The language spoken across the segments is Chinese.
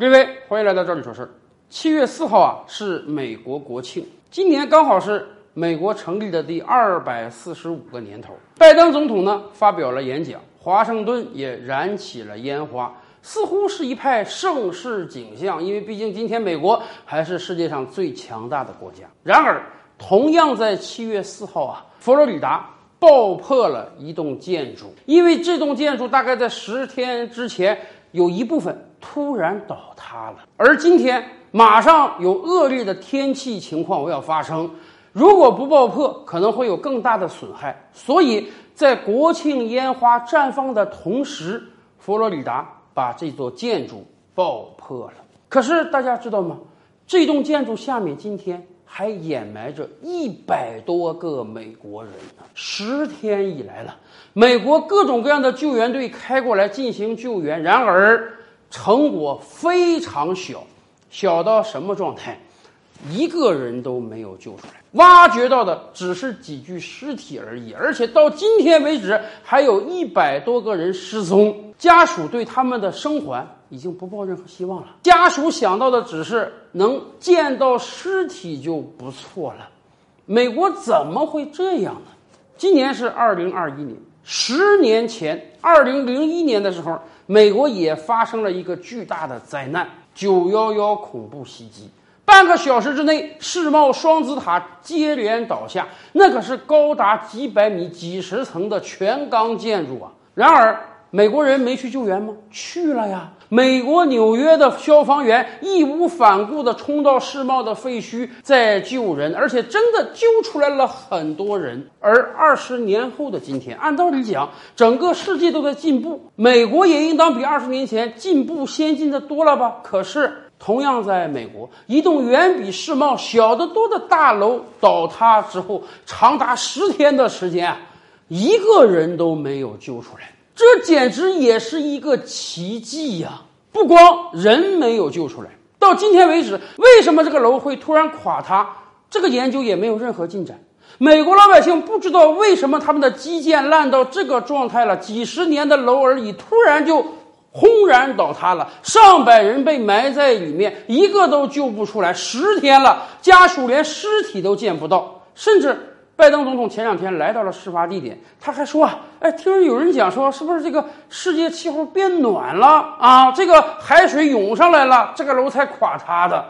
各位，欢迎来到这里说事儿。七月四号啊，是美国国庆，今年刚好是美国成立的第二百四十五个年头。拜登总统呢发表了演讲，华盛顿也燃起了烟花，似乎是一派盛世景象。因为毕竟今天美国还是世界上最强大的国家。然而，同样在七月四号啊，佛罗里达爆破了一栋建筑，因为这栋建筑大概在十天之前有一部分。突然倒塌了，而今天马上有恶劣的天气情况我要发生，如果不爆破，可能会有更大的损害。所以在国庆烟花绽放的同时，佛罗里达把这座建筑爆破了。可是大家知道吗？这栋建筑下面今天还掩埋着一百多个美国人呢。十天以来了，美国各种各样的救援队开过来进行救援，然而。成果非常小，小到什么状态？一个人都没有救出来，挖掘到的只是几具尸体而已。而且到今天为止，还有一百多个人失踪，家属对他们的生还已经不抱任何希望了。家属想到的只是能见到尸体就不错了。美国怎么会这样呢？今年是二零二一年，十年前，二零零一年的时候。美国也发生了一个巨大的灾难——九幺幺恐怖袭击。半个小时之内，世贸双子塔接连倒下，那可是高达几百米、几十层的全钢建筑啊！然而，美国人没去救援吗？去了呀！美国纽约的消防员义无反顾地冲到世贸的废墟，在救人，而且真的救出来了很多人。而二十年后的今天，按道理讲，整个世界都在进步，美国也应当比二十年前进步先进的多了吧？可是，同样在美国，一栋远比世贸小得多的大楼倒塌之后，长达十天的时间，一个人都没有救出来。这简直也是一个奇迹呀！不光人没有救出来，到今天为止，为什么这个楼会突然垮塌？这个研究也没有任何进展。美国老百姓不知道为什么他们的基建烂到这个状态了，几十年的楼而已，突然就轰然倒塌了，上百人被埋在里面，一个都救不出来。十天了，家属连尸体都见不到，甚至。拜登总统前两天来到了事发地点，他还说啊，哎，听有人讲说，是不是这个世界气候变暖了啊？这个海水涌上来了，这个楼才垮塌的。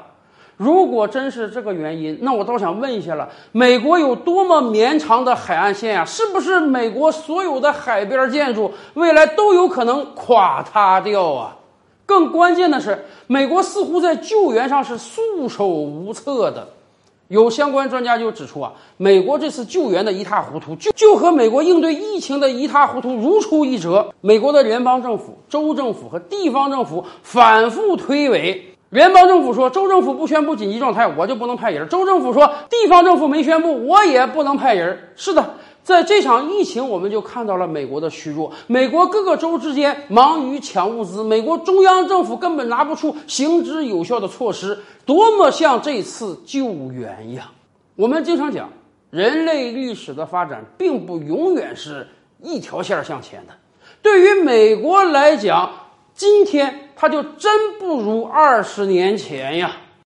如果真是这个原因，那我倒想问一下了：美国有多么绵长的海岸线啊？是不是美国所有的海边建筑未来都有可能垮塌掉啊？更关键的是，美国似乎在救援上是束手无策的。有相关专家就指出啊，美国这次救援的一塌糊涂，就就和美国应对疫情的一塌糊涂如出一辙。美国的联邦政府、州政府和地方政府反复推诿，联邦政府说州政府不宣布紧急状态，我就不能派人；州政府说地方政府没宣布，我也不能派人。是的。在这场疫情，我们就看到了美国的虚弱。美国各个州之间忙于抢物资，美国中央政府根本拿不出行之有效的措施，多么像这次救援一样。我们经常讲，人类历史的发展并不永远是一条线向前的。对于美国来讲，今天他就真不如二十年前呀。